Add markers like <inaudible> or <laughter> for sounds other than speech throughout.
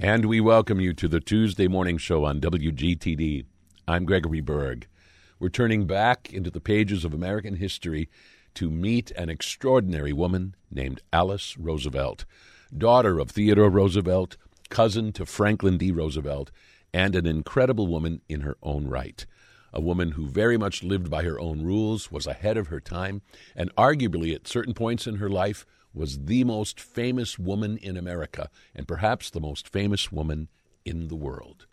And we welcome you to the Tuesday morning show on WGTD. I'm Gregory Berg. We're turning back into the pages of American history to meet an extraordinary woman named Alice Roosevelt, daughter of Theodore Roosevelt, cousin to Franklin D. Roosevelt, and an incredible woman in her own right. A woman who very much lived by her own rules, was ahead of her time, and arguably at certain points in her life was the most famous woman in America and perhaps the most famous woman in the world.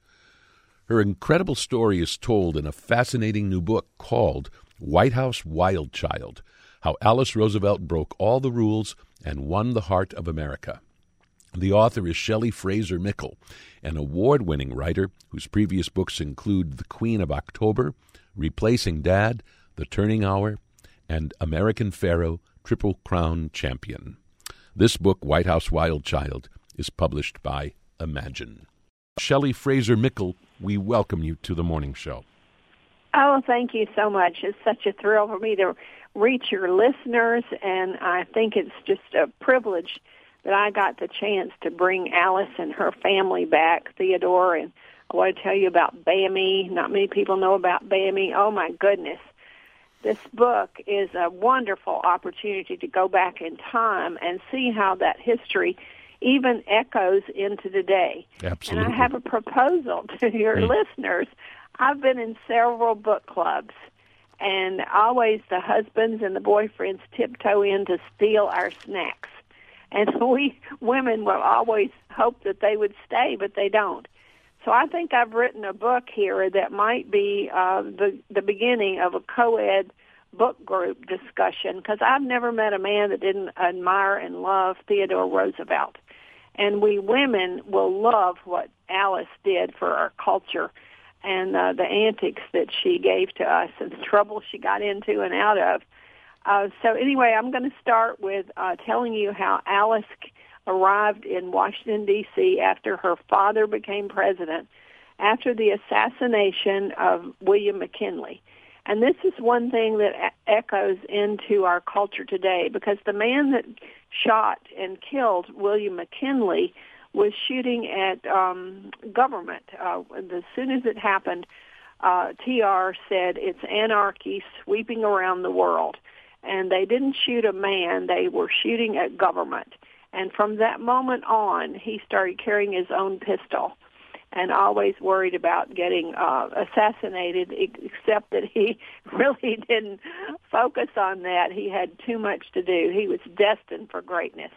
Her incredible story is told in a fascinating new book called White House Wild Child How Alice Roosevelt Broke All the Rules and Won the Heart of America. The author is Shelley Fraser Mickle, an award winning writer whose previous books include The Queen of October, Replacing Dad, The Turning Hour, and American Pharoah Triple Crown champion. This book, White House Wild Child, is published by Imagine. Shelley Fraser Mickle, we welcome you to the morning show. Oh, thank you so much. It's such a thrill for me to reach your listeners, and I think it's just a privilege that I got the chance to bring Alice and her family back, Theodore, and I want to tell you about Bamie. Not many people know about Bamie. Oh my goodness this book is a wonderful opportunity to go back in time and see how that history even echoes into today. Absolutely. And I have a proposal <laughs> to your mm. listeners. I've been in several book clubs, and always the husbands and the boyfriends tiptoe in to steal our snacks. And <laughs> we women will always hope that they would stay, but they don't. So I think I've written a book here that might be uh, the the beginning of a co-ed book group discussion because I've never met a man that didn't admire and love Theodore Roosevelt. And we women will love what Alice did for our culture and uh, the antics that she gave to us and the trouble she got into and out of. Uh, so anyway, I'm going to start with uh, telling you how Alice arrived in Washington, D.C. after her father became president, after the assassination of William McKinley. And this is one thing that echoes into our culture today because the man that shot and killed William McKinley was shooting at um, government. Uh, as soon as it happened, uh, TR said it's anarchy sweeping around the world. And they didn't shoot a man, they were shooting at government. And from that moment on, he started carrying his own pistol and always worried about getting uh, assassinated, except that he <laughs> really didn't focus on that. He had too much to do. He was destined for greatness.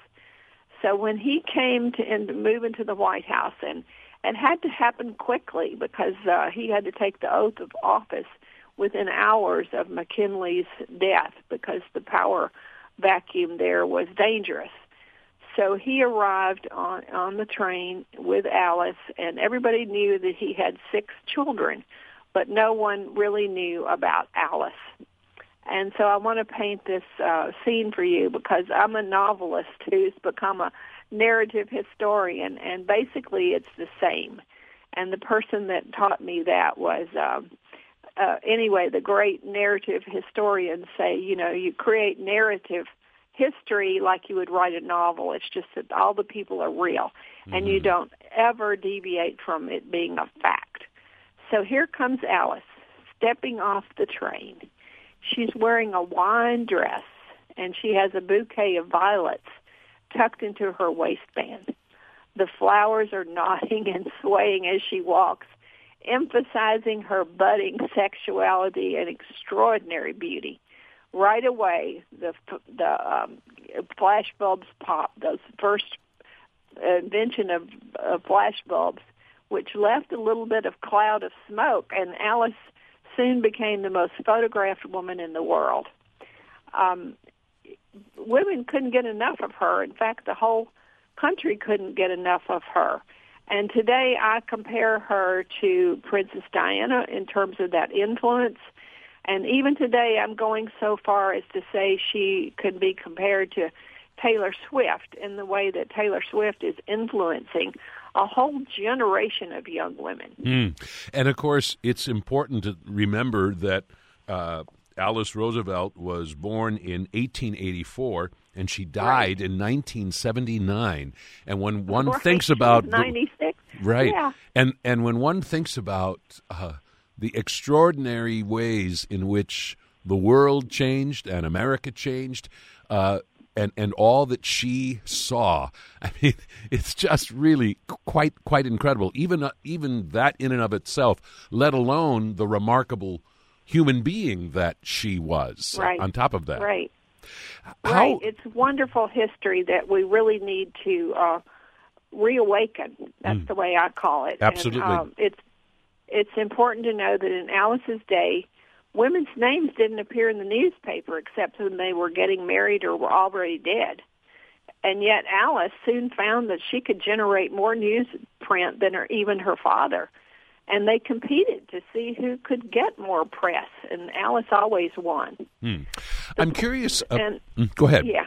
So when he came to and move into the White House, and it had to happen quickly because uh, he had to take the oath of office within hours of McKinley's death because the power vacuum there was dangerous. So he arrived on on the train with Alice, and everybody knew that he had six children, but no one really knew about Alice. And so I want to paint this uh, scene for you because I'm a novelist who's become a narrative historian, and basically it's the same. And the person that taught me that was. Um, uh, anyway, the great narrative historians say, you know, you create narrative history like you would write a novel. It's just that all the people are real, mm-hmm. and you mm-hmm. don't ever deviate from it being a fact. So here comes Alice stepping off the train. She's wearing a wine dress, and she has a bouquet of violets tucked into her waistband. The flowers are <laughs> nodding and swaying as she walks, emphasizing her budding sexuality and extraordinary beauty right away the the um, flash bulbs pop. Those first invention of, of flash bulbs, which left a little bit of cloud of smoke, and Alice soon became the most photographed woman in the world. Um, women couldn't get enough of her. In fact, the whole country couldn't get enough of her. And today I compare her to Princess Diana in terms of that influence and even today, I'm going so far as to say she could be compared to Taylor Swift in the way that Taylor Swift is influencing a whole generation of young women. Mm. And of course, it's important to remember that uh, Alice Roosevelt was born in 1884 and she died right. in 1979. And when one right. thinks about 96. Right. Yeah. And and when one thinks about uh, the extraordinary ways in which the world changed and America changed, uh, and and all that she saw, <laughs> I mean, it's just really quite quite incredible. Even uh, even that in and of itself, let alone the remarkable human being that she was. Right. On top of that, Right. How- Right. It's wonderful history that we really need to uh, reawaken. That's the way I call it. Mm. Absolutely. And, um, it's it's important to know that in Alice's day, women's names didn't appear in the newspaper except when they were getting married or were already dead. And yet Alice soon found that she could generate more newsprint than her, even her father. And they competed to see who could get more press, and Alice always won. I'm curious. Uh, And mm, go ahead. yeah.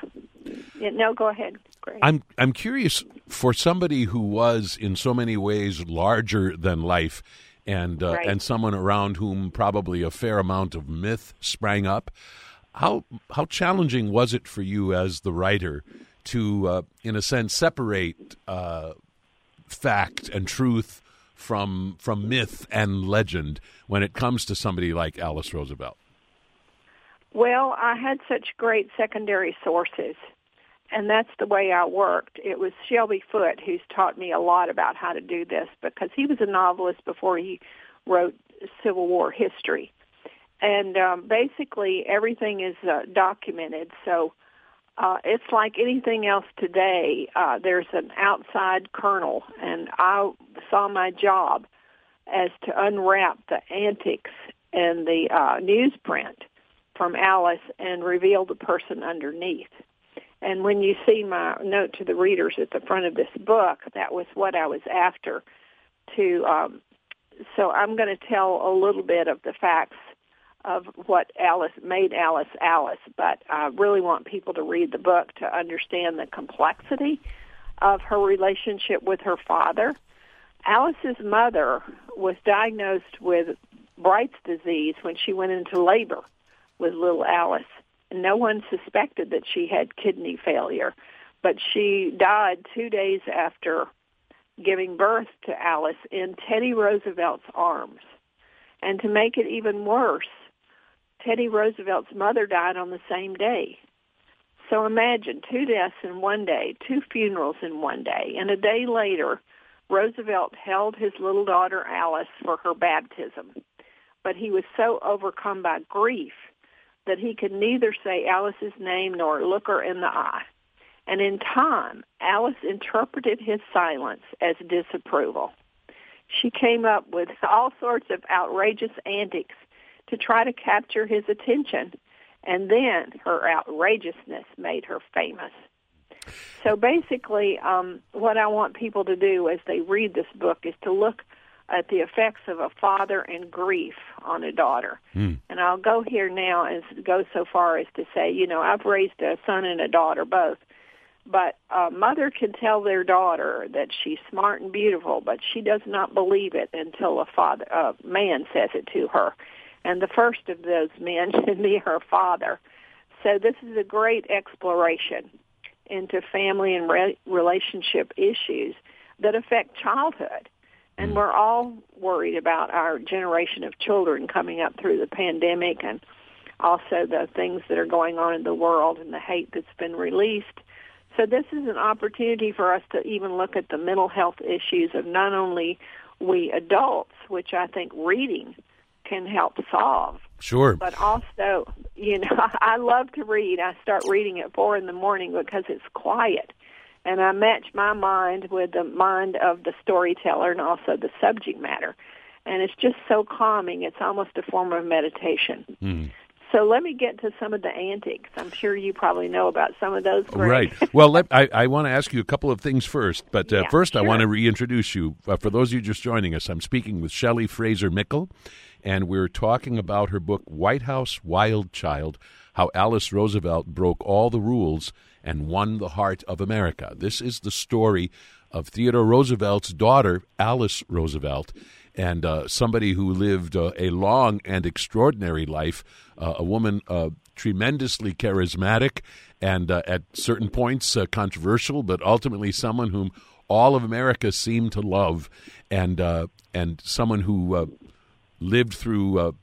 yeah. No, go ahead. Great. I'm I'm curious for somebody who was in so many ways larger than life, and uh, Right. and someone around whom probably a fair amount of myth sprang up. How how challenging was it for you as the writer to, uh, in a sense, separate uh, fact and truth from from myth and legend when it comes to somebody like Alice Roosevelt? Well, I had such great secondary sources, and that's the way I worked. It was Shelby Foote who's taught me a lot about how to do this because he was a novelist before he wrote Civil War history. And um, basically, everything is uh, documented. So uh, it's like anything else today. Uh, there's an outside kernel, and I saw my job as to unwrap the antics and the uh, newsprint from Alice and reveal the person underneath. And when you see my note to the readers at the front of this book, that was what I was after. To um, so I'm going to tell a little bit of the facts of what Alice made Alice Alice, but I really want people to read the book to understand the complexity of her relationship with her father. Alice's mother was diagnosed with Bright's disease when she went into labor with little Alice. No one suspected that she had kidney failure, but she died two days after giving birth to Alice in Teddy Roosevelt's arms. And to make it even worse, Teddy Roosevelt's mother died on the same day. So imagine two deaths in one day, two funerals in one day, and a day later, Roosevelt held his little daughter Alice for her baptism. But he was so overcome by grief that he could neither say Alice's name nor look her in the eye. And in time, Alice interpreted his silence as disapproval. She came up with all sorts of outrageous antics to try to capture his attention, and then her outrageousness made her famous. So basically, um, what I want people to do as they read this book is to look at the effects of a father and grief on a daughter. Mm. And I'll go here now and go so far as to say, you know, I've raised a son and a daughter both. But a mother can tell their daughter that she's smart and beautiful, but she does not believe it until a father, a man says it to her. And the first of those men <laughs> should be her father. So this is a great exploration into family and re- relationship issues that affect childhood. And mm. we're all worried about our generation of children coming up through the pandemic and also the things that are going on in the world and the hate that's been released. So this is an opportunity for us to even look at the mental health issues of not only we adults, which I think reading can help solve, Sure. but also, you know, <laughs> I love to read. I start reading at four in the morning because it's quiet. And I match my mind with the mind of the storyteller and also the subject matter. And it's just so calming. It's almost a form of meditation. Mm. So let me get to some of the antics. I'm sure you probably know about some of those. Greg. Right. Well, let, I, I want to ask you a couple of things first, but uh, Yeah, first I want to reintroduce you. Uh, for those of you just joining us, I'm speaking with Shelley Fraser Mickle, and we're talking about her book, White House Wild Child How Alice Roosevelt Broke All the Rules and Won the Heart of America. This is the story of Theodore Roosevelt's daughter, Alice Roosevelt, and uh, somebody who lived uh, a long and extraordinary life, uh, a woman uh, tremendously charismatic and uh, at certain points uh, controversial, but ultimately someone whom all of America seemed to love, and and someone who lived through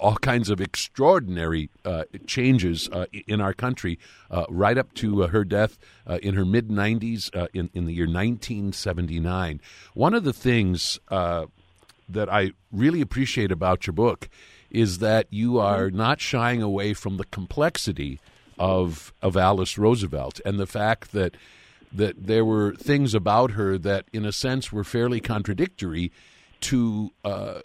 all kinds of extraordinary uh, changes uh, in our country, uh, right up to uh, her death uh, in her mid 90s in, in the year 1979. One of the things that I really appreciate about your book is that you are not shying away from the complexity of of Alice Roosevelt and the fact that that there were things about her that, in a sense, were fairly contradictory to uh,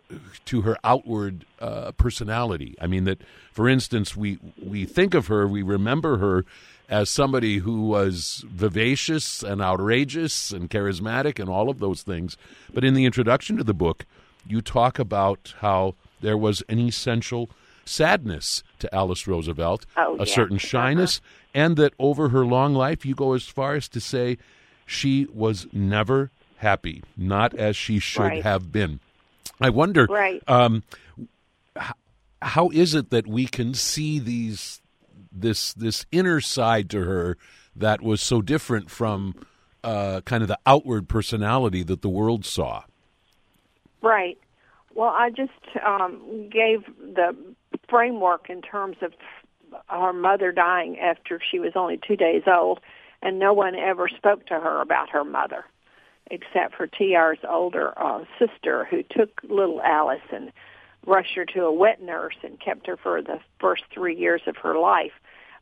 to her outward uh, personality. I mean that, for instance, we we think of her, we remember her as somebody who was vivacious and outrageous and charismatic and all of those things. But in the introduction to the book, you talk about how there was an essential sadness to Alice Roosevelt, oh, a yeah. certain shyness, uh-huh. and that over her long life, you go as far as to say she was never happy, not as she should right. have been. I wonder, right. um, how is it that we can see these this this inner side to her that was so different from uh, kind of the outward personality that the world saw? Right. Well, I just um, gave the framework in terms of her mother dying after she was only two days old, and no one ever spoke to her about her mother, except for TR's older uh, sister, who took little Alice and rushed her to a wet nurse and kept her for the first three years of her life.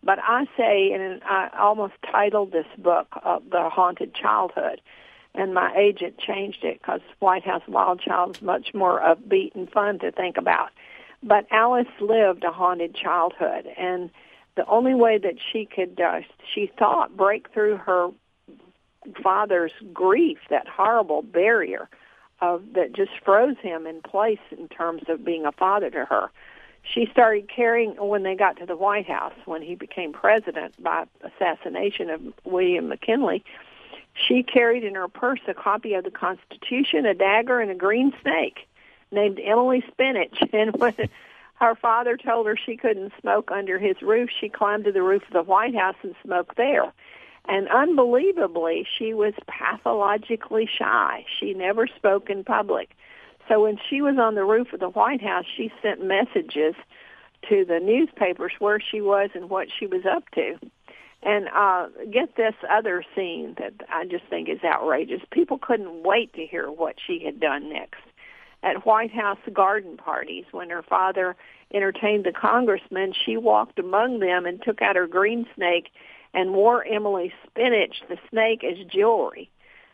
But I say, and I almost titled this book uh, "The Haunted Childhood." and my agent changed it because White House Wild Child is much more upbeat and fun to think about. But Alice lived a haunted childhood, and the only way that she could, uh, she thought, break through her father's grief, that horrible barrier of that just froze him in place in terms of being a father to her. She started carrying when they got to the White House when he became president by assassination of William McKinley she carried in her purse a copy of the Constitution, a dagger, and a green snake named Emily Spinach. <laughs> And when her father told her she couldn't smoke under his roof, she climbed to the roof of the White House and smoked there. And unbelievably, she was pathologically shy. She never spoke in public. So when she was on the roof of the White House, she sent messages to the newspapers where she was and what she was up to. And uh, get this other scene that I just think is outrageous. People couldn't wait to hear what she had done next. At White House garden parties, when her father entertained the congressmen, she walked among them and took out her green snake and wore Emily Spinach, the snake, as jewelry.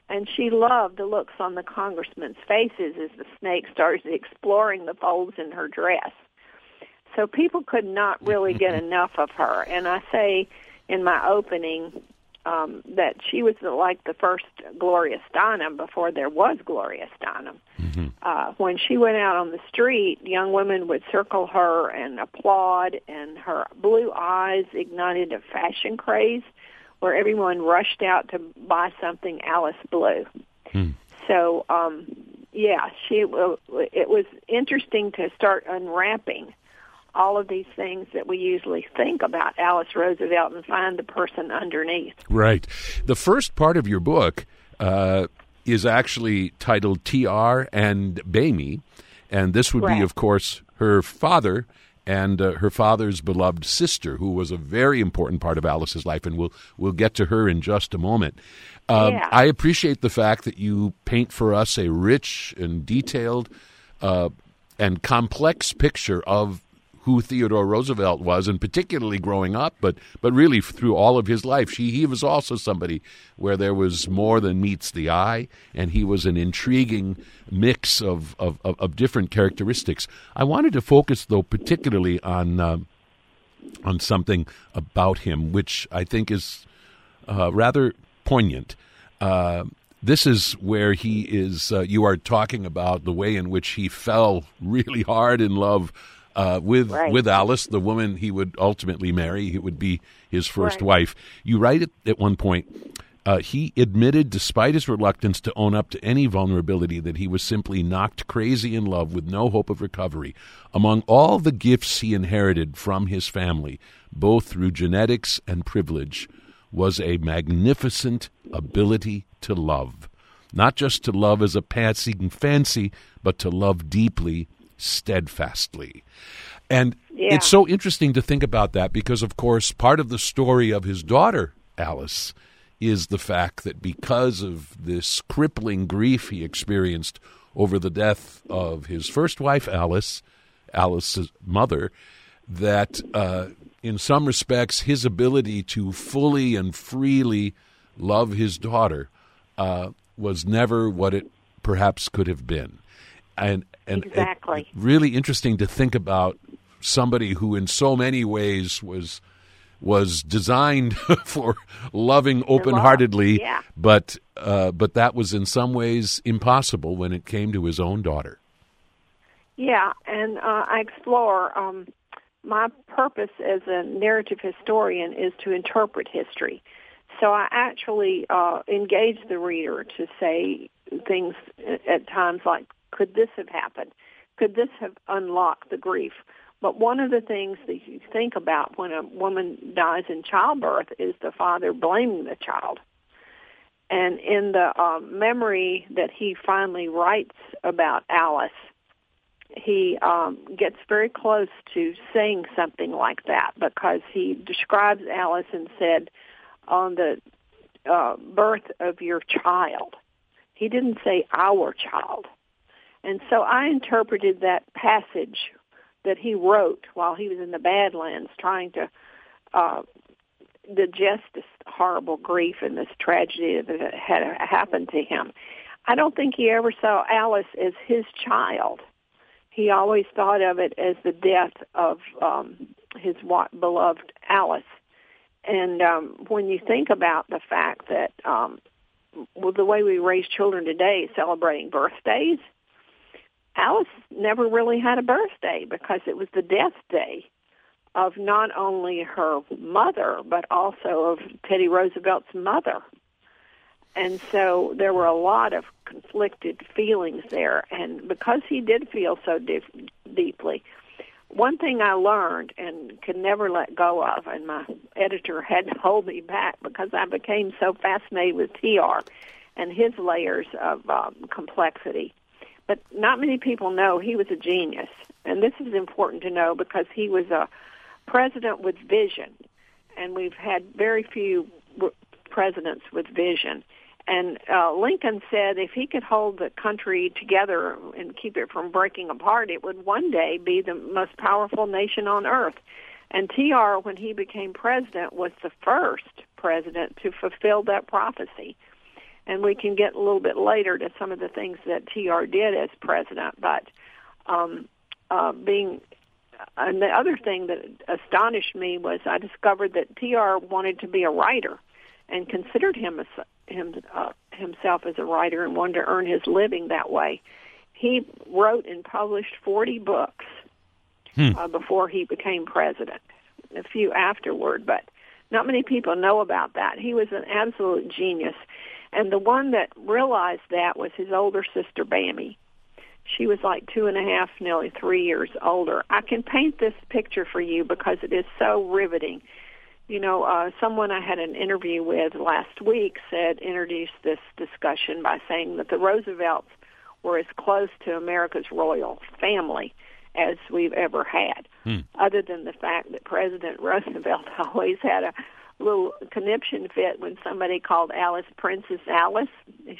And she loved the looks on the congressmen's faces as the snake started exploring the folds in her dress. So people could not really get <laughs> enough of her. And I say, in my opening um, that she was like the first Gloria Steinem before there was Gloria Steinem. Mm-hmm. Uh, when she went out on the street, young women would circle her and applaud, and her blue eyes ignited a fashion craze where everyone rushed out to buy something Alice Blue. Mm. So, um, yeah, she it was interesting to start unwrapping all of these things that we usually think about Alice Roosevelt and find the person underneath. Right. The first part of your book uh, is actually titled T.R. and Bamie, and this would right. be, of course, her father and uh, her father's beloved sister, who was a very important part of Alice's life, and we'll we'll get to her in just a moment. Um, yeah. I appreciate the fact that you paint for us a rich and detailed uh, and complex picture of who Theodore Roosevelt was, and particularly growing up, but but really through all of his life, she, he was also somebody where there was more than meets the eye, and he was an intriguing mix of of, of, of different characteristics. I wanted to focus though particularly on uh, on something about him, which I think is uh, rather poignant. Uh, this is where he is. Uh, you are talking about the way in which he fell really hard in love uh, with right. with Alice, the woman he would ultimately marry. It would be his first right. wife. You write it at one point. Uh, he admitted, despite his reluctance to own up to any vulnerability, that he was simply knocked crazy in love with no hope of recovery. Among all the gifts he inherited from his family, both through genetics and privilege, was a magnificent ability to love. not just to love as a passing fancy, but to love deeply, steadfastly. And Yeah. it's so interesting to think about that because, of course, part of the story of his daughter, Alice, is the fact that because of this crippling grief he experienced over the death of his first wife, Alice, Alice's mother, that uh, in some respects his ability to fully and freely love his daughter uh, was never what it perhaps could have been. And, and Exactly. really interesting to think about somebody who in so many ways was was designed <laughs> for loving open-heartedly yeah. but uh, but that was in some ways impossible when it came to his own daughter Yeah, and uh, I explore. Um, my purpose as a narrative historian is to interpret history. So I actually uh, engage the reader to say things at times like, could this have happened? Could this have unlocked the grief? But one of the things that you think about when a woman dies in childbirth is the father blaming the child. And in the uh, memory that he finally writes about Alice, he um, gets very close to saying something like that because he describes Alice and said, on the uh, birth of your child. He didn't say our child. And so I interpreted that passage that he wrote while he was in the Badlands trying to uh, digest this horrible grief and this tragedy that had happened to him. I don't think he ever saw Alice as his child. He always thought of it as the death of um, his beloved Alice. And um, when you think about the fact that um, well, the way we raise children today, celebrating birthdays, Alice never really had a birthday because it was the death day of not only her mother, but also of Teddy Roosevelt's mother. And so there were a lot of conflicted feelings there. And because he did feel so dif- deeply, one thing I learned and could never let go of, and my editor had to hold me back because I became so fascinated with TR and his layers of um, complexity. But not many people know he was a genius. And this is important to know because he was a president with vision. And we've had very few presidents with vision. And uh, Lincoln said if he could hold the country together and keep it from breaking apart, it would one day be the most powerful nation on earth. And TR, when he became president, was the first president to fulfill that prophecy. And we can get a little bit later to some of the things that TR did as president. But um, uh, being, and the other thing that astonished me was I discovered that TR wanted to be a writer and considered him as him uh, himself as a writer and wanted to earn his living that way. He wrote and published 40 books Hmm. uh, before he became president. A few afterward, but not many people know about that. He was an absolute genius, and the one that realized that was his older sister, Bamie. She was like two and a half, nearly three years older. I can paint this picture for you because it is so riveting you know, uh, someone I had an interview with last week said introduced this discussion by saying that the Roosevelts were as close to America's royal family as we've ever had, Hmm. other than the fact that President <laughs> Roosevelt always had a little conniption fit when somebody called Alice Princess Alice.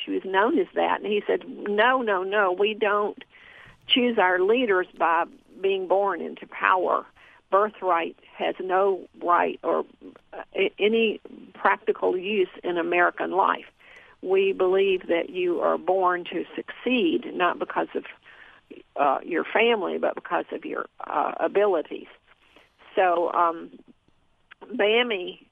She was known as that, and he said, "No, no, no, we don't choose our leaders by being born into power." birthright has no right or uh, any practical use in American life. We believe that you are born to succeed, not because of uh, your family, but because of your uh, abilities. So, um, Bamie,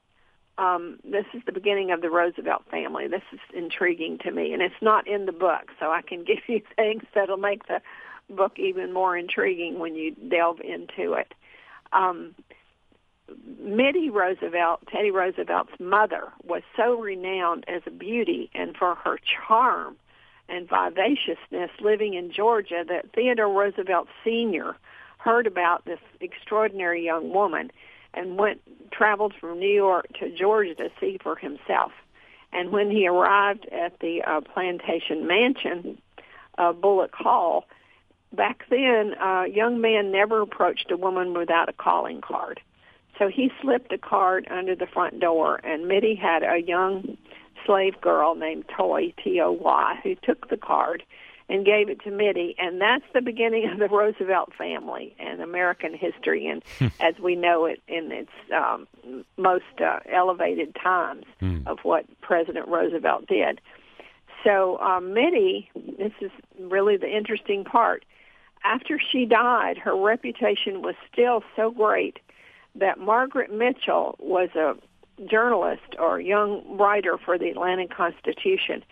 um, this is the beginning of the Roosevelt family. This is intriguing to me, and it's not in the book, so I can <laughs> give you things that'll make the book even more intriguing when you delve into it um, Mittie Roosevelt, Teddy Roosevelt's mother, was so renowned as a beauty and for her charm and vivaciousness living in Georgia that Theodore Roosevelt Sr. heard about this extraordinary young woman and went traveled from New York to Georgia to see for himself. And when he arrived at the uh, plantation mansion, uh, Bulloch Hall, back then, a uh, young man never approached a woman without a calling card. So he slipped a card under the front door, and Mittie had a young slave girl named Toy, T-O-Y, who took the card and gave it to Mittie, and that's the beginning of the Roosevelt family and American history, and hmm. as we know it in its um, most uh, elevated times mm. of what President Roosevelt did. So um, Mittie, this is really the interesting part. After she died, her reputation was still so great that Margaret Mitchell was a journalist or young writer for the Atlanta Constitution,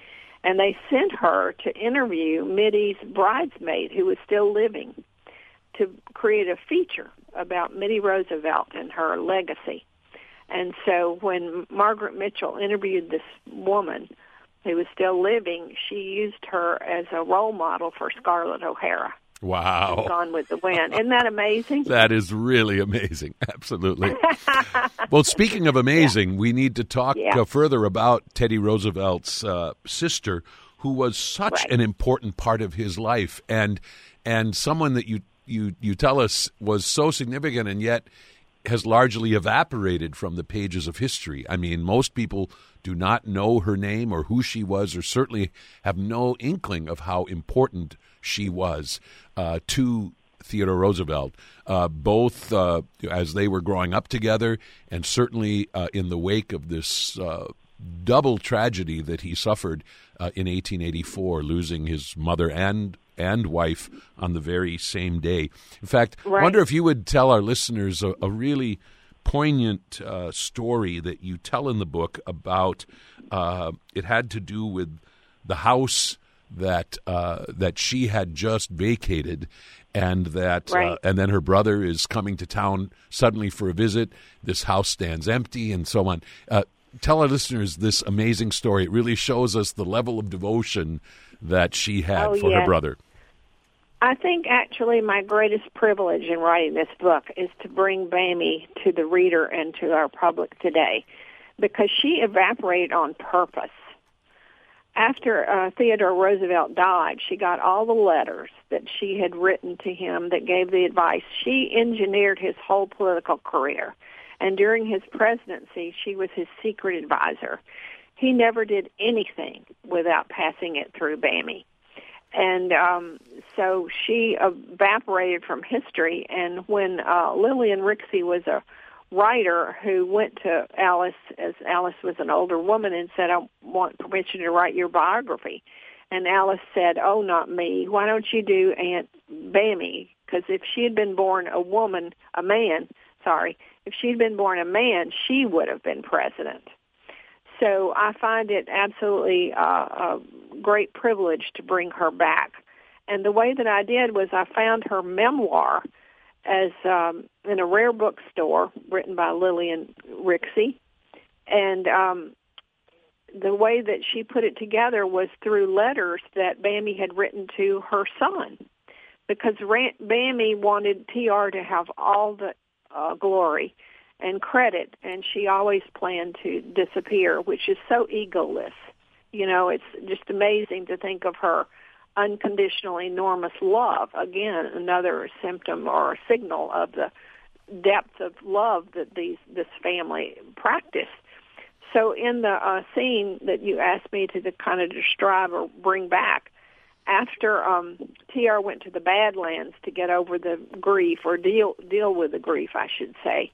and they sent her to interview Mittie's bridesmaid, who was still living, to create a feature about Mittie Roosevelt and her legacy. And so when Margaret Mitchell interviewed this woman who was still living, she used her as a role model for Scarlett O'Hara. Wow. Gone with the Wind. Isn't that amazing? <laughs> that is really amazing. <laughs> Absolutely. well, speaking of amazing, yeah. we need to talk yeah. uh, further about Teddy Roosevelt's uh, sister, who was such right. an important part of his life and and someone that you, you, you tell us was so significant and yet has largely evaporated from the pages of history. I mean, most people do not know her name or who she was, or certainly have no inkling of how important she was uh, to Theodore Roosevelt, uh, both uh, as they were growing up together and certainly uh, in the wake of this uh, double tragedy that he suffered uh, in 1884, losing his mother and and wife on the very same day. In fact, right. I wonder if you would tell our listeners a, a really poignant uh, story that you tell in the book about. Uh, it had to do with the house that uh, that she had just vacated, and that uh, and then her brother is coming to town suddenly for a visit. This house stands empty, and so on. Uh, tell our listeners this amazing story. It really shows us the level of devotion that she had oh, for yes. her brother. I think actually my greatest privilege in writing this book is to bring Bamie to the reader and to our public today because she evaporated on purpose. After uh, Theodore Roosevelt died, she got all the letters that she had written to him that gave the advice. She engineered his whole political career. And during his presidency, she was his secret advisor. He never did anything without passing it through Bamie and um, so she evaporated from history. And when uh, Lillian Rixey was a writer who went to Alice, as Alice was an older woman, and said, "I want permission to write your biography," and Alice said, "Oh, not me. Why don't you do Aunt Bamie? Because if she had been born a woman, a man, sorry, if she'd been born a man, she would have been president." So I find it absolutely uh, a great privilege to bring her back. And the way that I did was I found her memoir as um, in a rare bookstore written by Lillian Rixey. And um, the way that she put it together was through letters that Bamie had written to her son. Because Bamie wanted TR to have all the uh, glory and credit, and she always planned to disappear, which is so egoless. You know, it's just amazing to think of her unconditional, enormous love. Again, another symptom or signal of the depth of love that these this family practiced. So, in the uh, scene that you asked me to, to kind of describe or bring back, after um, Tr went to the Badlands to get over the grief or deal deal with the grief, I should say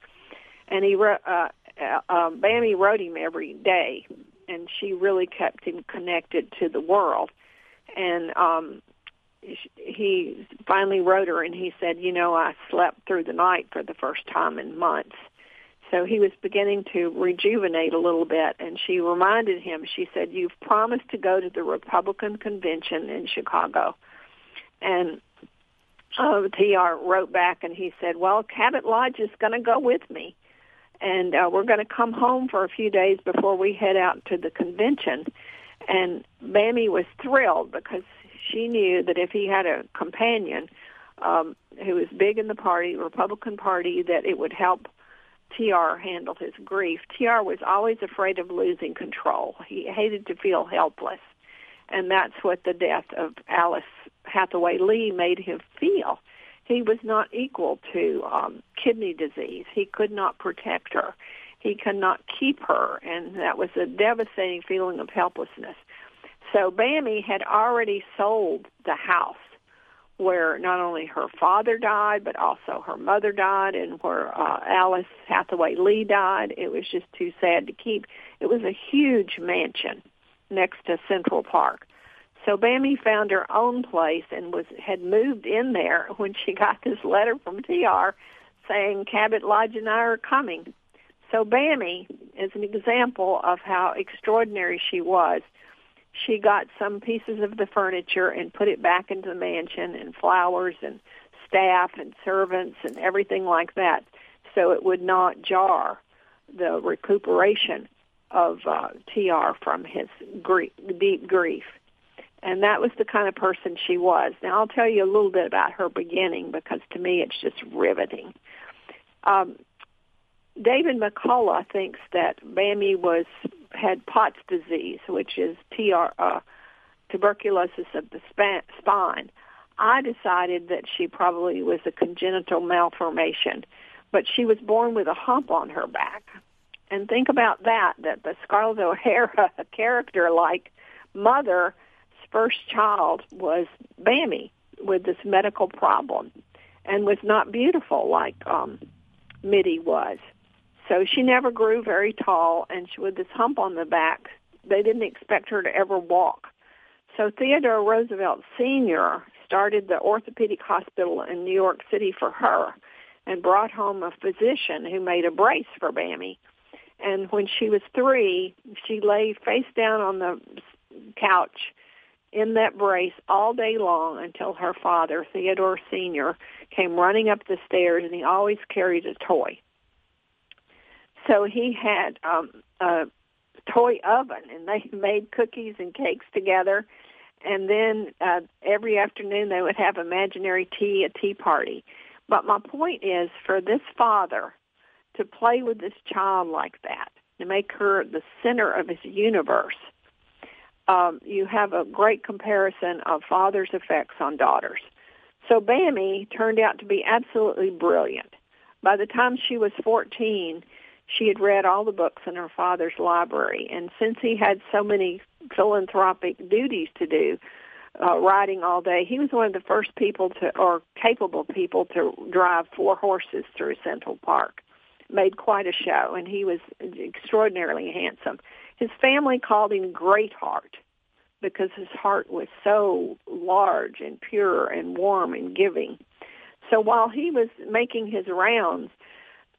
and he uh, uh, um, Bamie wrote him every day, and she really kept him connected to the world. And um, he finally wrote her, and he said, "You know, I slept through the night for the first time in months." So he was beginning to rejuvenate a little bit, and she reminded him. She said, "You've promised to go to the Republican convention in Chicago," and uh, Tr wrote back, and he said, "Well, Cabot Lodge is going to go with me." and uh, we're going to come home for a few days before we head out to the convention. And Bamie was thrilled because she knew that if he had a companion um, who was big in the party, Republican Party, that it would help TR handle his grief. TR was always afraid of losing control. He hated to feel helpless. And that's what the death of Alice Hathaway Lee made him feel. He was not equal to um, kidney disease. He could not protect her. He could not keep her, and that was a devastating feeling of helplessness. So Bamie had already sold the house where not only her father died, but also her mother died, and where uh, Alice Hathaway Lee died. It was just too sad to keep. It was a huge mansion next to Central Park. So Bamie found her own place and was had moved in there <laughs> when she got this letter from TR saying Cabot Lodge and I are coming. So Bamie is an example of how extraordinary she was. She got some pieces of the furniture and put it back into the mansion and flowers and staff and servants and everything like that so it would not jar the recuperation of uh, TR from his grief, deep grief. And that was the kind of person she was. Now, I'll tell you a little bit about her beginning because to me it's just riveting. Um, David McCullough thinks that Bamie was had Pott's disease, which is TR, uh, tuberculosis of the spine. I decided that she probably was a congenital malformation, but she was born with a hump on her back. And think about that, that the Scarlett O'Hara <laughs> character like mother first child was Bamie with this medical problem and was not beautiful like um Mittie was. So she never grew very tall and she with this hump on the back, they didn't expect her to ever walk. So Theodore Roosevelt Sr. started the orthopedic hospital in New York City for her and brought home a physician who made a brace for Bamie. And when she was three, she lay face down on the couch in that brace all day long until her father, Theodore Sr., came running up the stairs, and he always carried a toy. So he had um, a toy oven, and they <laughs> made cookies and cakes together. And then uh, every afternoon they would have imaginary tea, a tea party. But my point is for this father to play with this child like that, to make her the center of his universe, um, you have a great comparison of father's effects on daughters. So Bamie turned out to be absolutely brilliant. By the time she was 14, she had read all the books in her father's library. And since he had so many philanthropic duties to do, uh, riding all day, he was one of the first people to, or capable people to drive four horses through Central Park. Made quite a show, and he was extraordinarily handsome. His family called him Greatheart because his heart was so large and pure and warm and giving. So while he was making his rounds,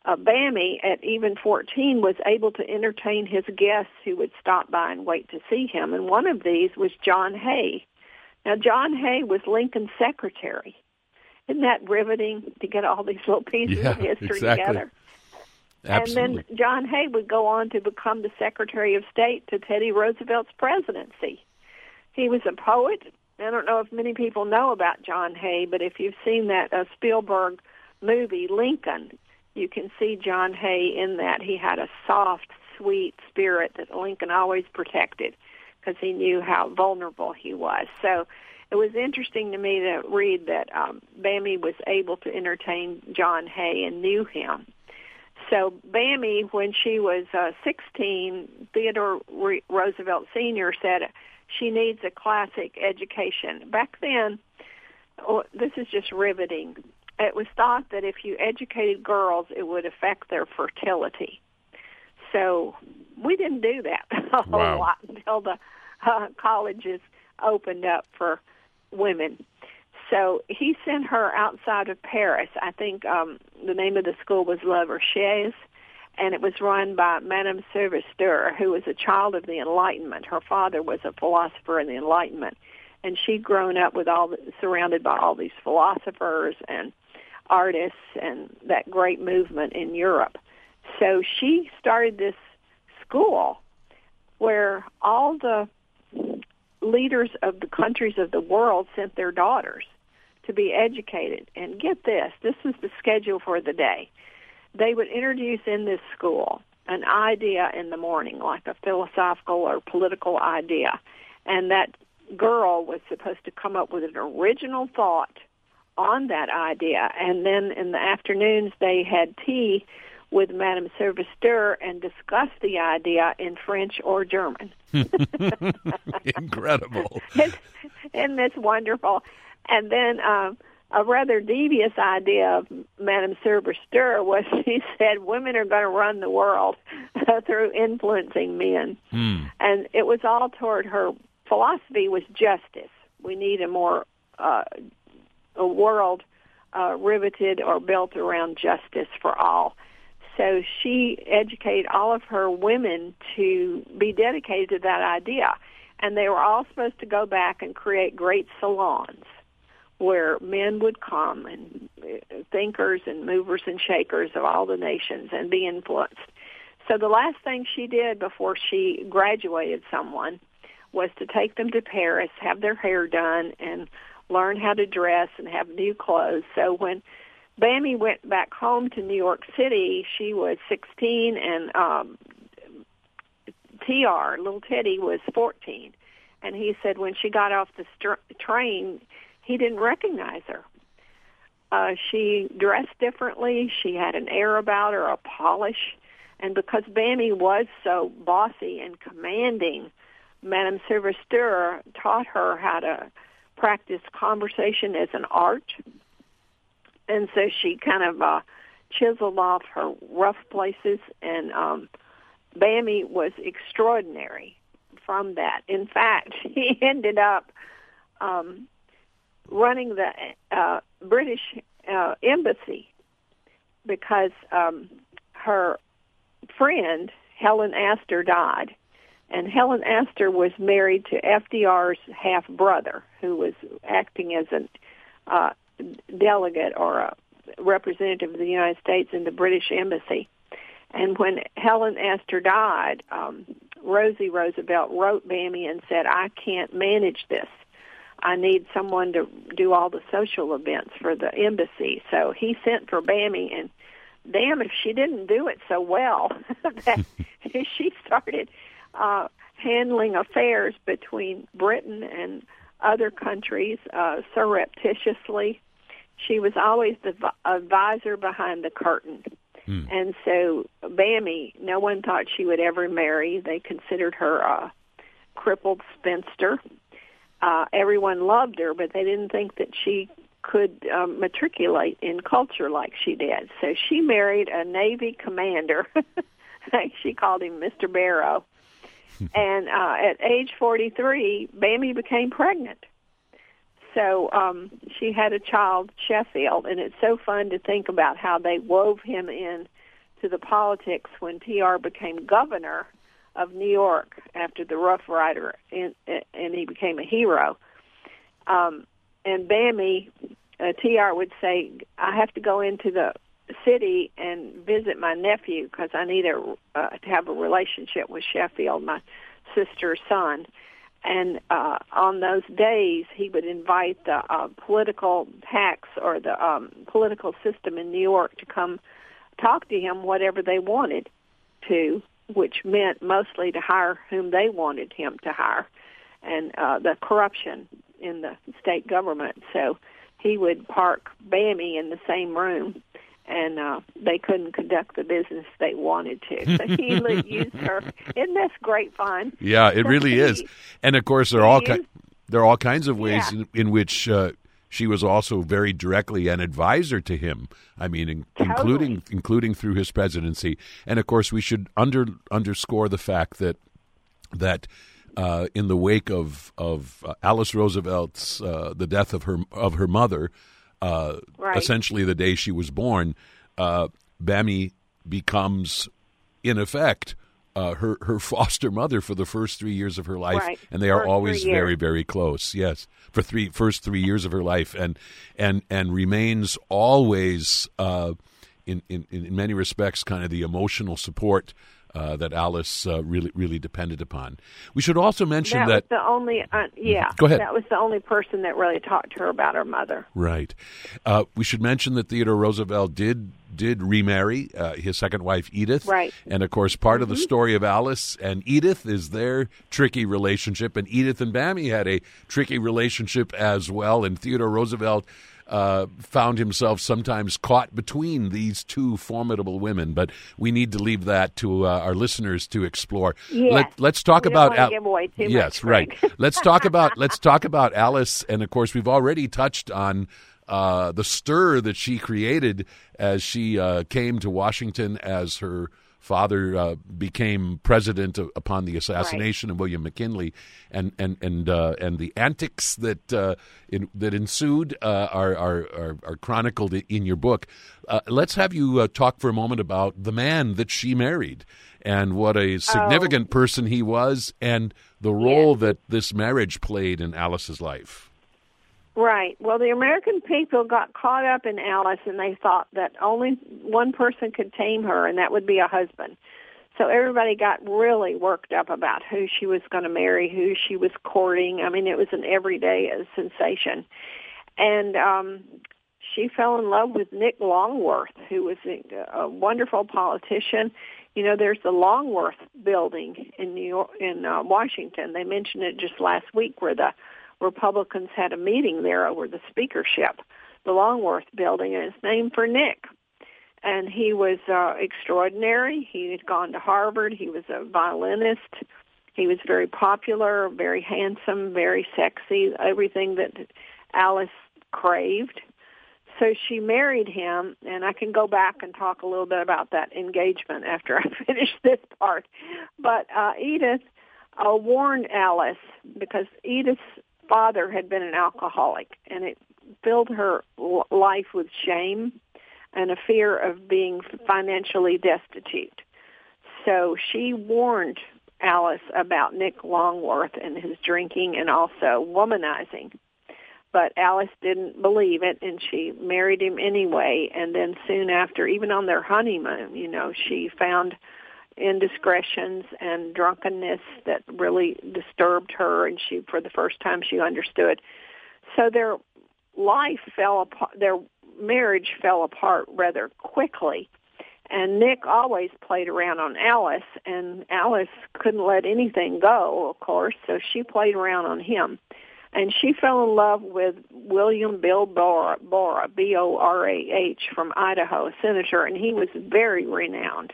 uh, Bamie, at even 14, was able to entertain his guests who would stop by and wait to see him. And one of these was John Hay. Now, John Hay was Lincoln's secretary. Isn't that riveting to get all these little pieces yeah, of history exactly. together? Absolutely. And then John Hay would go on to become the Secretary of State to Teddy Roosevelt's presidency. He was a poet. I don't know if many people know about John Hay, but if you've seen that uh, Spielberg movie, Lincoln, you can see John Hay in that. He had a soft, sweet spirit that Lincoln always protected because he knew how vulnerable he was. So it was interesting to me to read that um, Bamie was able to entertain John Hay and knew him. So Bamie, when she was uh, 16, Theodore Re- Roosevelt Sr. said she needs a classic education. Back then, oh, this is just riveting. It was thought that if you educated girls, it would affect their fertility. So we didn't do that <laughs> a whole Wow. lot until the uh, colleges opened up for women. So he sent her outside of Paris. I think um, the name of the school was La Recherche, and it was run by Madame Souvestre, who was a child of the Enlightenment. Her father was a philosopher in the Enlightenment, and she'd grown up with all the, surrounded by all these philosophers and artists and that great movement in Europe. So she started this school where all the leaders of the countries of the world sent their daughters to be educated. And get this, this is the schedule for the day. they would introduce in this school an idea in the morning, like a philosophical or political idea, and that girl was supposed to come up with an original thought on that idea. And then in the afternoons, they had tea with Madame Souvestre and discussed the idea in French or German. <laughs> Incredible. <laughs> Isn't this wonderful? And then um, a rather devious idea of Madame Souvestre was <laughs> she said women are going to run the world through influencing men. Hmm. And it was all toward her philosophy was justice. We need a more uh, a world uh, riveted or built around justice for all. So she educated all of her women to be dedicated to that idea. And they were all supposed to go back and create great salons where men would come and uh, thinkers and movers and shakers of all the nations and be influenced. So the last thing she did before she graduated someone was to take them to Paris, have their hair done, and learn how to dress and have new clothes. So when Bamie went back home to New York City, she was 16 and um TR, little Teddy was 14. And he said when she got off the str- train, he didn't recognize her. Uh, she dressed differently. She had an air about her, a polish. And because Bamie was so bossy and commanding, Madame Souvestre taught her how to practice conversation as an art. And so she kind of uh, chiseled off her rough places, and um, Bamie was extraordinary from that. In fact, <laughs> he ended up um, running the uh, British uh, embassy because um, her friend Helen Astor died, and Helen Astor was married to FDR's half brother, who was acting as a uh, delegate or a representative of the United States in the British embassy. And when Helen Astor died, um, Rosie Roosevelt wrote Bamie and said, "I can't manage this. I need someone to do all the social events for the embassy." So he sent for Bamie, and damn if she didn't do it so well <laughs> that <laughs> she started uh, handling affairs between Britain and other countries uh, surreptitiously. She was always the v- advisor behind the curtain. Hmm. And so Bamie, no one thought she would ever marry. They considered her a crippled spinster. Uh, everyone loved her, but they didn't think that she could um, matriculate in culture like she did. So she married a Navy commander. <laughs> she called him Mr. Barrow. <laughs> and uh, at age 43, Bamie became pregnant. So um, she had a child, Sheffield, and it's so fun to think about how they wove him in to the politics when TR became governor of New York after the Rough Rider, and, and he became a hero. Um, and Bamie, uh, TR would say, "I have to go into the city and visit my nephew because I need a, uh, to have a relationship with Sheffield, my sister's son." and uh, on those days he would invite the uh, political hacks or the um, political system in New York to come talk to him whatever they wanted to, which meant mostly to hire whom they wanted him to hire, and uh, the corruption in the state government. So he would park Bamie in the same room and uh, they couldn't conduct the business they wanted to. So he <laughs> used her. Isn't this great fun? Yeah, it really he, is. And of course, there are all ki- there are all kinds of ways Yeah. in, in which uh, she was also very directly an advisor to him. I mean, in, including including through his presidency. And of course, we should under underscore the fact that that. Uh, in the wake of of uh, Alice Roosevelt's uh, the death of her of her mother, uh, Right. essentially the day she was born, uh, Bamie becomes, in effect, uh, her her foster mother for the first three years of her life, Right. and they are First always very very close. Yes, for three first three years of her life, and and and remains always uh, in, in in many respects kind of the emotional support. Uh, that Alice uh, really really depended upon. We should also mention That, that was the only, uh, yeah. Go ahead. That was the only person that really talked to her about her mother. Right. Uh, we should mention that Theodore Roosevelt did did remarry uh, his second wife, Edith. Right. And of course, part mm-hmm. of the story of Alice and Edith is their tricky relationship. And Edith and Bamie had a tricky relationship as well. And Theodore Roosevelt uh, found himself sometimes caught between these two formidable women. But we need to leave that to uh, our listeners to explore. Yes. Let, us talk about Al- give away too yes, much, right. Let's talk <laughs> about let's talk about Alice, and of course we've already touched on. Uh, the stir that she created as she uh, came to Washington as her father uh, became president upon the assassination right. of William McKinley, and and and uh, and the antics that uh, in, that ensued uh, are, are, are are chronicled in your book. Uh, let's have you uh, talk for a moment about the man that she married and what a significant oh. person he was, and the role yes. that this marriage played in Alice's life. Right. Well, the American people got caught up in Alice and they thought that only one person could tame her and that would be a husband. So everybody got really worked up about who she was going to marry, who she was courting. I mean, it was an everyday sensation. And um she fell in love with Nick Longworth, who was a, a wonderful politician. You know, there's the Longworth building in New York in uh, Washington. They mentioned it just last week where the Republicans had a meeting there over the speakership, the Longworth building, and it's named for Nick. And he was uh, extraordinary. He had gone to Harvard. He was a violinist. He was very popular, very handsome, very sexy, everything that Alice craved. So she married him, and I can go back and talk a little bit about that engagement after I <laughs> finish this part. But uh, Edith uh, warned Alice because Edith's father had been an alcoholic, and it filled her life with shame and a fear of being financially destitute. So she warned Alice about Nick Longworth and his drinking and also womanizing. But Alice didn't believe it and she married him anyway. And then soon after, even on their honeymoon, you know, she found indiscretions and drunkenness that really disturbed her and she for the first time she understood. So their life fell apart their marriage fell apart rather quickly. And Nick always played around on Alice and Alice couldn't let anything go of course so she played around on him. And she fell in love with William Bill Bora, Borah B O R A H from Idaho a senator and he was very renowned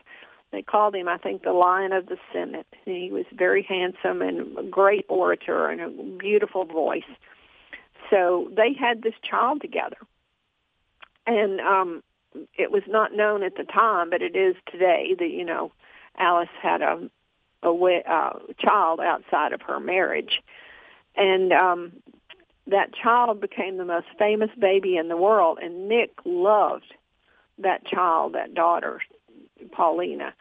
they called him, I think, the Lion of the Senate. He was very handsome and a great orator and a beautiful voice. So they had this child together. And um it was not known at the time, but it is today that, you know, Alice had a a uh, child outside of her marriage. And um that child became the most famous baby in the world and Nick loved that child, that daughter Paulina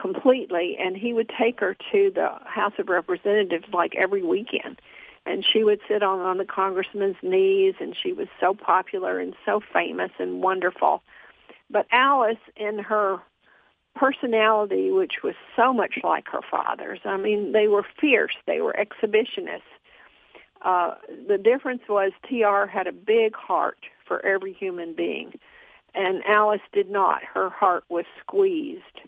completely and he would take her to the House of Representatives like every weekend. And she would sit on on the congressman's knees and she was so popular and so famous and wonderful. But Alice in her personality which was so much like her father's I mean they were fierce. They were exhibitionists. Uh the difference was TR had a big heart for every human being and Alice did not. Her heart was squeezed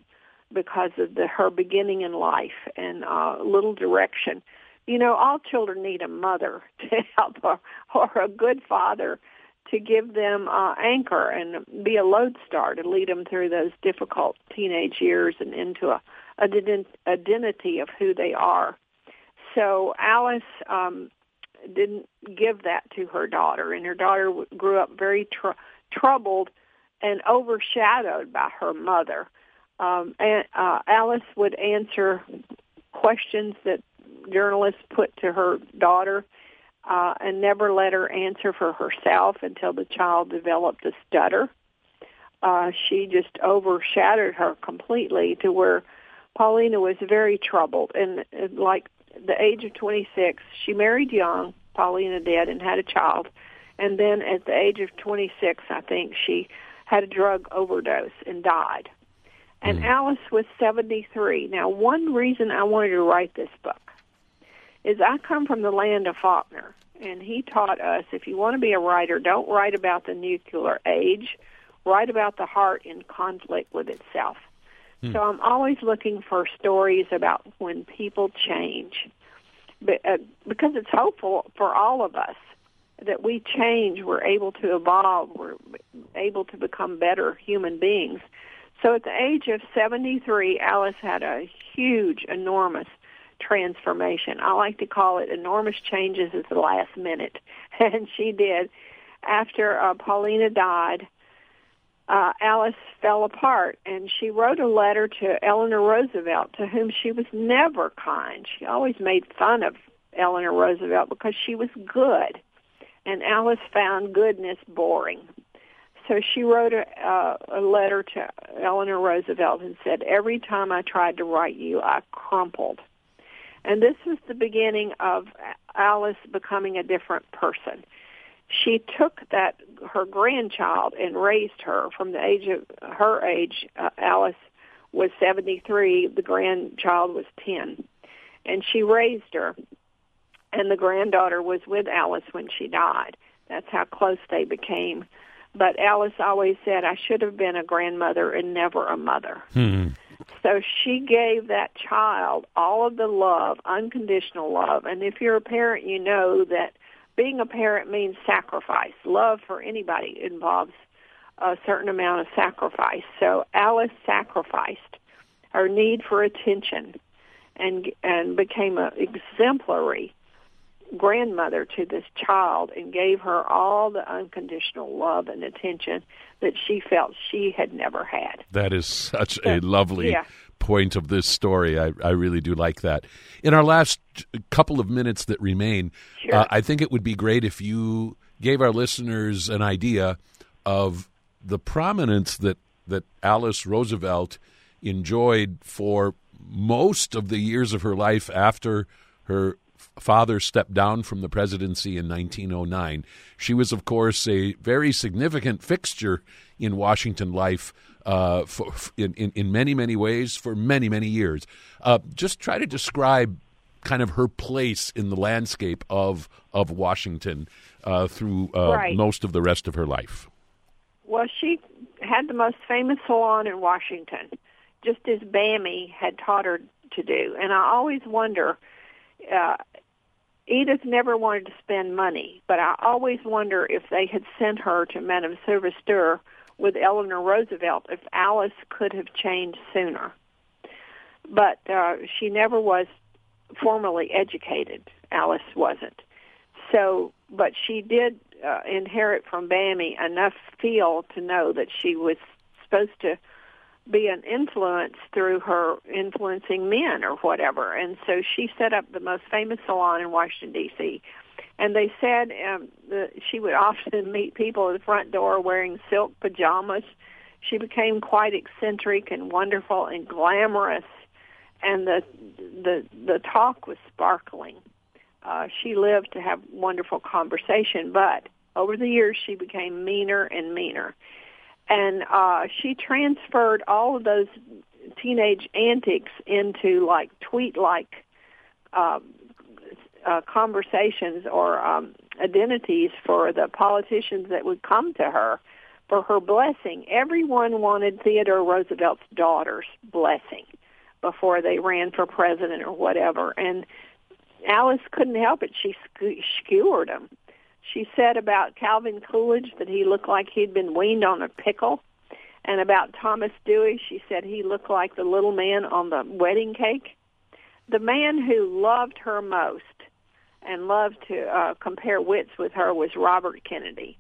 because of the her beginning in life and uh, little direction. You know, all children need a mother <laughs> to help or, or a good father to give them uh, anchor and be a lodestar to lead them through those difficult teenage years and into a, a identity of who they are. So Alice um, didn't give that to her daughter, and her daughter grew up very tr- troubled and overshadowed by her mother. Um, and, uh, Alice would answer questions that journalists put to her daughter uh, and never let her answer for herself until the child developed a stutter. Uh, she just overshadowed her completely to where Paulina was very troubled. And, and like the age of 26, she married young, Paulina did, and had a child. And then at the age of 26, I think she had a drug overdose and died. And mm. Alice was 73. Now, one reason I wanted to write this book is I come from the land of Faulkner, and he taught us if you want to be a writer, don't write about the nuclear age, write about the heart in conflict with itself. So I'm always looking for stories about when people change, but, uh, because it's hopeful for all of us that we change, we're able to evolve, we're able to become better human beings. So at the age of 73, Alice had a huge, enormous transformation. I like to call it enormous changes at the last minute. <laughs> And she did. After uh, Paulina died, uh, Alice fell apart, and she wrote a letter to Eleanor Roosevelt, to whom she was never kind. She always made fun of Eleanor Roosevelt because she was good, and Alice found goodness boring. So she wrote a, uh, a letter to Eleanor Roosevelt and said, "Every time I tried to write you, I crumpled." And this was the beginning of Alice becoming a different person she took that her grandchild and raised her from the age of her age. Uh, Alice was 73. The grandchild was 10, and she raised her. And the granddaughter was with Alice when she died. That's how close they became. But Alice always said, "I should have been a grandmother and never a mother." Hmm. So she gave that child all of the love, unconditional love. And if you're a parent, you know that being a parent means sacrifice. Love for anybody involves a certain amount of sacrifice. So Alice sacrificed her need for attention and and became an exemplary grandmother to this child and gave her all the unconditional love and attention that she felt she had never had. That is such a lovely yeah. point of this story. I, I really do like that. In our last couple of minutes that remain, Sure. uh, I think it would be great if you gave our listeners an idea of the prominence that, that Alice Roosevelt enjoyed for most of the years of her life after her father stepped down from the presidency in 1909. She was, of course, a very significant fixture in Washington life uh, for, in, in, in many, many ways for many, many years. Uh, just try to describe kind of her place in the landscape of, of Washington uh, through uh, Right. most of the rest of her life. Well, she had the most famous salon in Washington, just as Bamie had taught her to do. And I always wonder, uh, Edith never wanted to spend money, but I always wonder if they had sent her to Madame Souvestre with Eleanor Roosevelt, if Alice could have changed sooner. But uh, she never was formally educated. Alice wasn't. So, but she did uh, inherit from Bamie enough feel to know that she was supposed to be an influence through her influencing men or whatever. And so she set up the most famous salon in Washington D.C. And they said um, that she would often meet people at the front door wearing silk pajamas. She became quite eccentric and wonderful and glamorous, and the the the talk was sparkling. Uh, she lived to have wonderful conversation, but over the years she became meaner and meaner and uh she transferred all of those teenage antics into like tweet like uh, uh conversations or um identities for the politicians that would come to her for her blessing. Everyone wanted theodore roosevelt's daughter's blessing before they ran for president or whatever. And alice couldn't help it. She skew- skewered them she said about Calvin Coolidge that he looked like he'd been weaned on a pickle. And about Thomas Dewey, she said he looked like the little man on the wedding cake. The man who loved her most and loved to uh, compare wits with her was Robert Kennedy.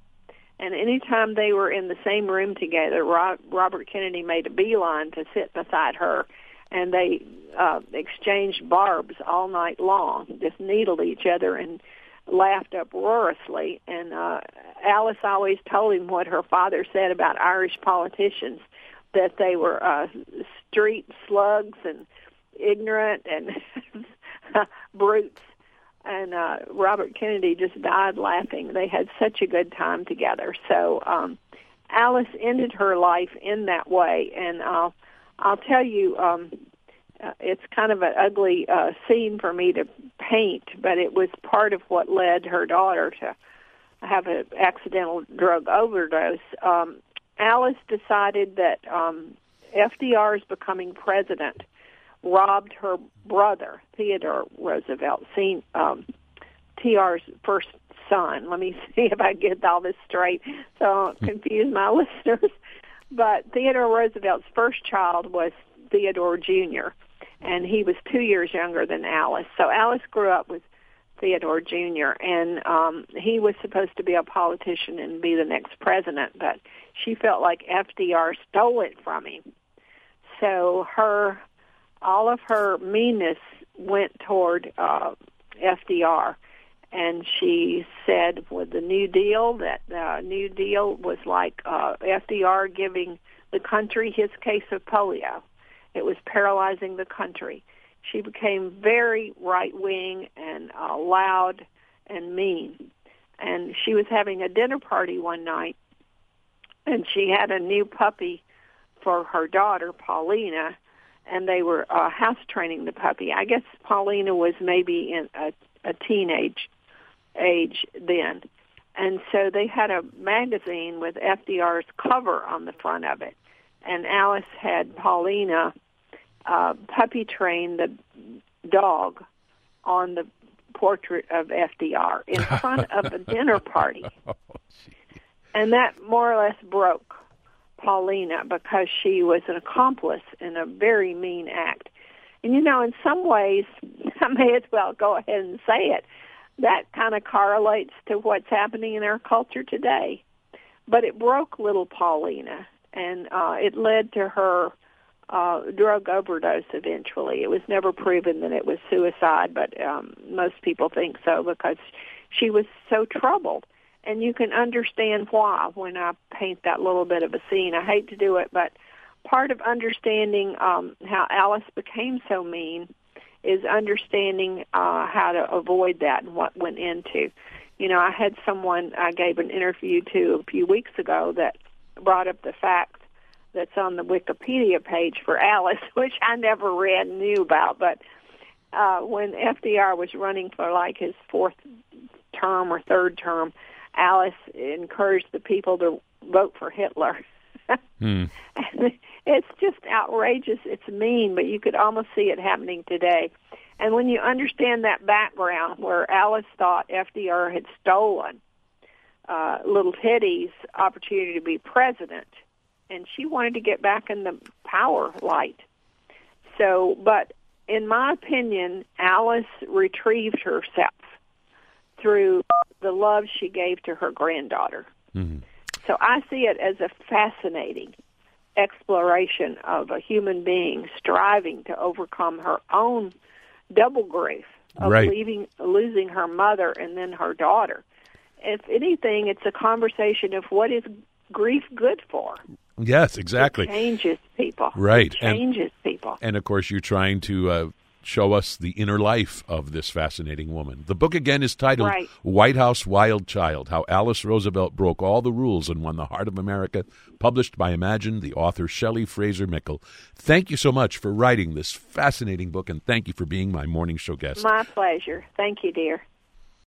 And anytime they were in the same room together, Ro- Robert Kennedy made a beeline to sit beside her, and they uh, exchanged barbs all night long, just needled each other and laughed uproariously. And uh, Alice always told him what her father said about Irish politicians that they were uh, street slugs and ignorant and <laughs> brutes. And uh, Robert Kennedy just died laughing. They had such a good time together. So um, Alice ended her life in that way. And I'll, I'll tell you, um, uh, it's kind of an ugly uh, scene for me to paint, but it was part of what led her daughter to have an accidental drug overdose. Um, Alice decided that um, FDR's becoming president robbed her brother Theodore Roosevelt, seen um, TR's first son. Let me <laughs> see if I get all this straight, so I don't confuse my <laughs> listeners. But Theodore Roosevelt's first child was Theodore Jr., and he was two years younger than Alice. So Alice grew up with Theodore Jr., and um, he was supposed to be a politician and be the next president, but she felt like FDR stole it from him. So her, all of her meanness went toward uh, FDR, and she said with the New Deal that the uh, New Deal was like uh, FDR giving the country his case of polio. It was paralyzing the country she became very right wing and uh, loud and mean. And she was having a dinner party one night, and she had a new puppy for her daughter, Paulina, and they were uh, house training the puppy. I guess Paulina was maybe in a, a teenage age then. And so they had a magazine with FDR's cover on the front of it. And Alice had Paulina uh, puppy train the dog on the portrait of FDR in <laughs> front of a dinner party. <laughs> oh, and that more or less broke Paulina because she was an accomplice in a very mean act. And you know, in some ways, <laughs> I may as well go ahead and say it. That kind of correlates to what's happening in our culture today. But it broke little Paulina, and uh, it led to her uh, drug overdose eventually. It was never proven that it was suicide, but um, most people think so because she was so troubled. And you can understand why when I paint that little bit of a scene. I hate to do it, but part of understanding um, how Alice became so mean is understanding uh, how to avoid that and what went into. You know, I had someone I gave an interview to a few weeks ago that brought up the fact that's on the Wikipedia page for Alice, <laughs> which I never read and knew about. But uh, when FDR was running for like his fourth term or third term, Alice encouraged the people to vote for Hitler. <laughs> hmm. it's just outrageous. It's mean, but you could almost see it happening today. And when you understand that background, where Alice thought FDR had stolen uh, little Teddy's opportunity to be president, and she wanted to get back in the power light. So, but in my opinion, Alice retrieved herself through the love she gave to her granddaughter. Mm-hmm. So I see it as a fascinating exploration of a human being striving to overcome her own double grief of right. leaving, losing her mother and then her daughter. If anything, it's a conversation of what is grief good for. Yes, exactly. It changes people. Right. It changes and, people. And of course, you're trying to uh, show us the inner life of this fascinating woman. The book again is titled right. White House Wild Child How Alice Roosevelt Broke All the Rules and Won the Heart of America, published by Imagine, the author Shelley Fraser Mickle. Thank you so much for writing this fascinating book, and thank you for being my morning show guest. My pleasure. Thank you, dear.